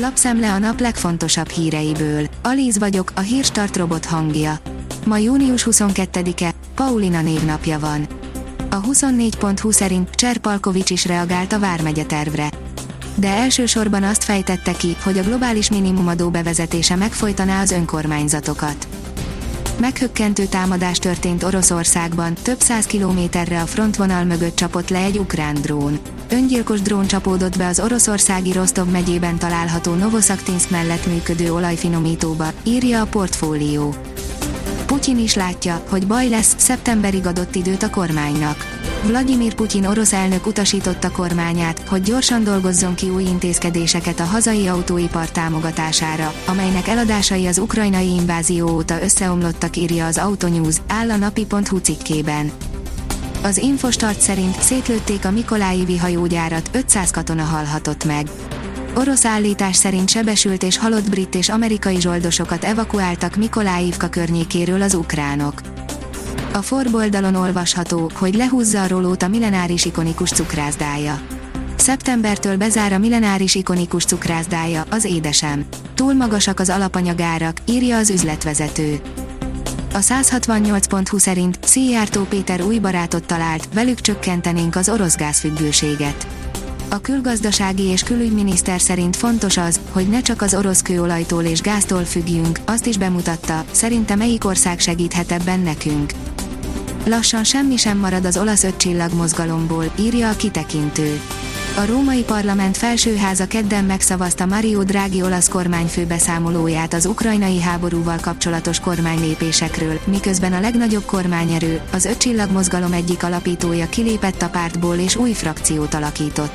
Lapszemle a nap legfontosabb híreiből. Alíz vagyok, a hírstart robot hangja. Ma június 22-e, Paulina névnapja van. A 24.20 szerint Cserpalkovics is reagált a Vármegye tervre. De elsősorban azt fejtette ki, hogy a globális minimumadó bevezetése megfojtaná az önkormányzatokat. Meghökkentő támadás történt Oroszországban, több száz kilométerre a frontvonal mögött csapott le egy ukrán drón. Öngyilkos drón csapódott be az oroszországi Rostov megyében található Novosaktinsk mellett működő olajfinomítóba, írja a portfólió. Putyin is látja, hogy baj lesz, szeptemberig adott időt a kormánynak. Vladimir Putyin orosz elnök utasította kormányát, hogy gyorsan dolgozzon ki új intézkedéseket a hazai autóipar támogatására, amelynek eladásai az ukrajnai invázió óta összeomlottak írja az Autonews, áll a napi.hu cikkében. Az Infostart szerint szétlőtték a Mikoláivi hajógyárat, 500 katona halhatott meg. Orosz állítás szerint sebesült és halott brit és amerikai zsoldosokat evakuáltak Mikoláivka környékéről az ukránok. A Forb oldalon olvasható, hogy lehúzza a rolót a millenáris ikonikus cukrászdája. Szeptembertől bezár a millenáris ikonikus cukrászdája, az édesem. Túl magasak az alapanyagárak, írja az üzletvezető. A 168.20 szerint Szijjártó Péter új barátot talált, velük csökkentenénk az orosz gázfüggőséget. A külgazdasági és külügyminiszter szerint fontos az, hogy ne csak az orosz kőolajtól és gáztól függjünk, azt is bemutatta, szerinte melyik ország segíthet ebben nekünk. Lassan semmi sem marad az olasz ötcsillag mozgalomból, írja a kitekintő. A római parlament felsőháza kedden megszavazta Mario Draghi olasz kormányfő beszámolóját az ukrajnai háborúval kapcsolatos kormánylépésekről, miközben a legnagyobb kormányerő, az ötcsillag mozgalom egyik alapítója kilépett a pártból és új frakciót alakított.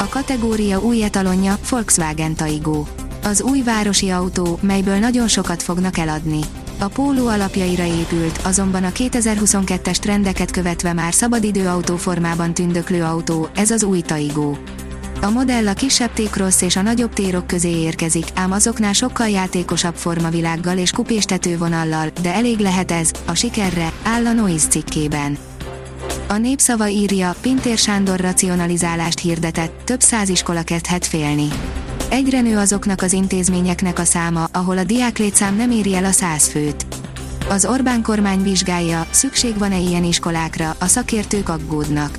A kategória új etalonja Volkswagen Taigo. Az új városi autó, melyből nagyon sokat fognak eladni. A póló alapjaira épült, azonban a 2022-es trendeket követve már szabadidőautó formában tündöklő autó, ez az új Taigo. A modell a kisebb T-Cross és a nagyobb térok közé érkezik, ám azoknál sokkal játékosabb formavilággal és kupéstetővonallal, de elég lehet ez, a sikerre, áll a Noise cikkében. A népszava írja, Pintér Sándor racionalizálást hirdetett, több száz iskola kezdhet félni. Egyre nő azoknak az intézményeknek a száma, ahol a diáklétszám nem éri el a száz főt. Az Orbán kormány vizsgálja, szükség van-e ilyen iskolákra, a szakértők aggódnak.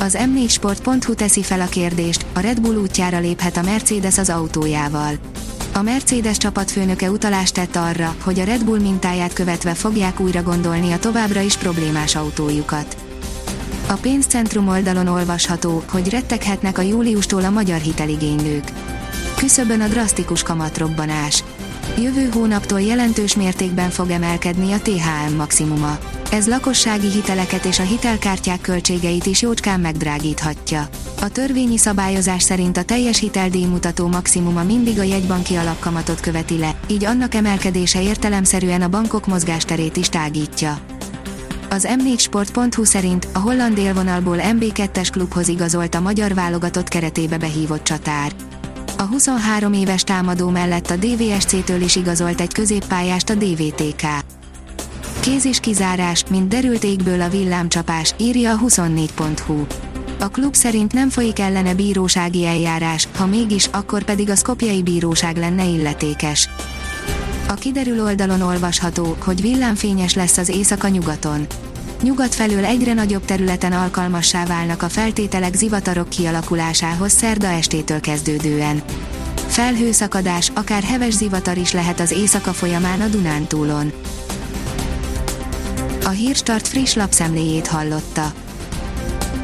Az m4sport.hu teszi fel a kérdést, a Red Bull útjára léphet a Mercedes az autójával. A Mercedes csapatfőnöke utalást tett arra, hogy a Red Bull mintáját követve fogják újra gondolni a továbbra is problémás autójukat. A pénzcentrum oldalon olvasható, hogy retteghetnek a júliustól a magyar hiteligénylők. Küszöbön a drasztikus kamatrobbanás. Jövő hónaptól jelentős mértékben fog emelkedni a THM maximuma. Ez lakossági hiteleket és a hitelkártyák költségeit is jócskán megdrágíthatja. A törvényi szabályozás szerint a teljes hiteldíjmutató maximuma mindig a jegybanki alapkamatot követi le, így annak emelkedése értelemszerűen a bankok mozgásterét is tágítja. Az M4sport.hu szerint a holland élvonalból MB2-es klubhoz igazolt a magyar válogatott keretébe behívott csatár. A 23 éves támadó mellett a DVSC-től is igazolt egy középpályást a DVTK. Kéz is kizárás, mint derült égből a villámcsapás, írja a 24.hu. A klub szerint nem folyik ellene bírósági eljárás, ha mégis, akkor pedig a szkopjai bíróság lenne illetékes. A kiderül oldalon olvasható, hogy villámfényes lesz az éjszaka nyugaton. Nyugat felől egyre nagyobb területen alkalmassá válnak a feltételek zivatarok kialakulásához szerda estétől kezdődően. Felhőszakadás, akár heves zivatar is lehet az éjszaka folyamán a Dunántúlon. A Hírstart friss lapszemléjét hallotta.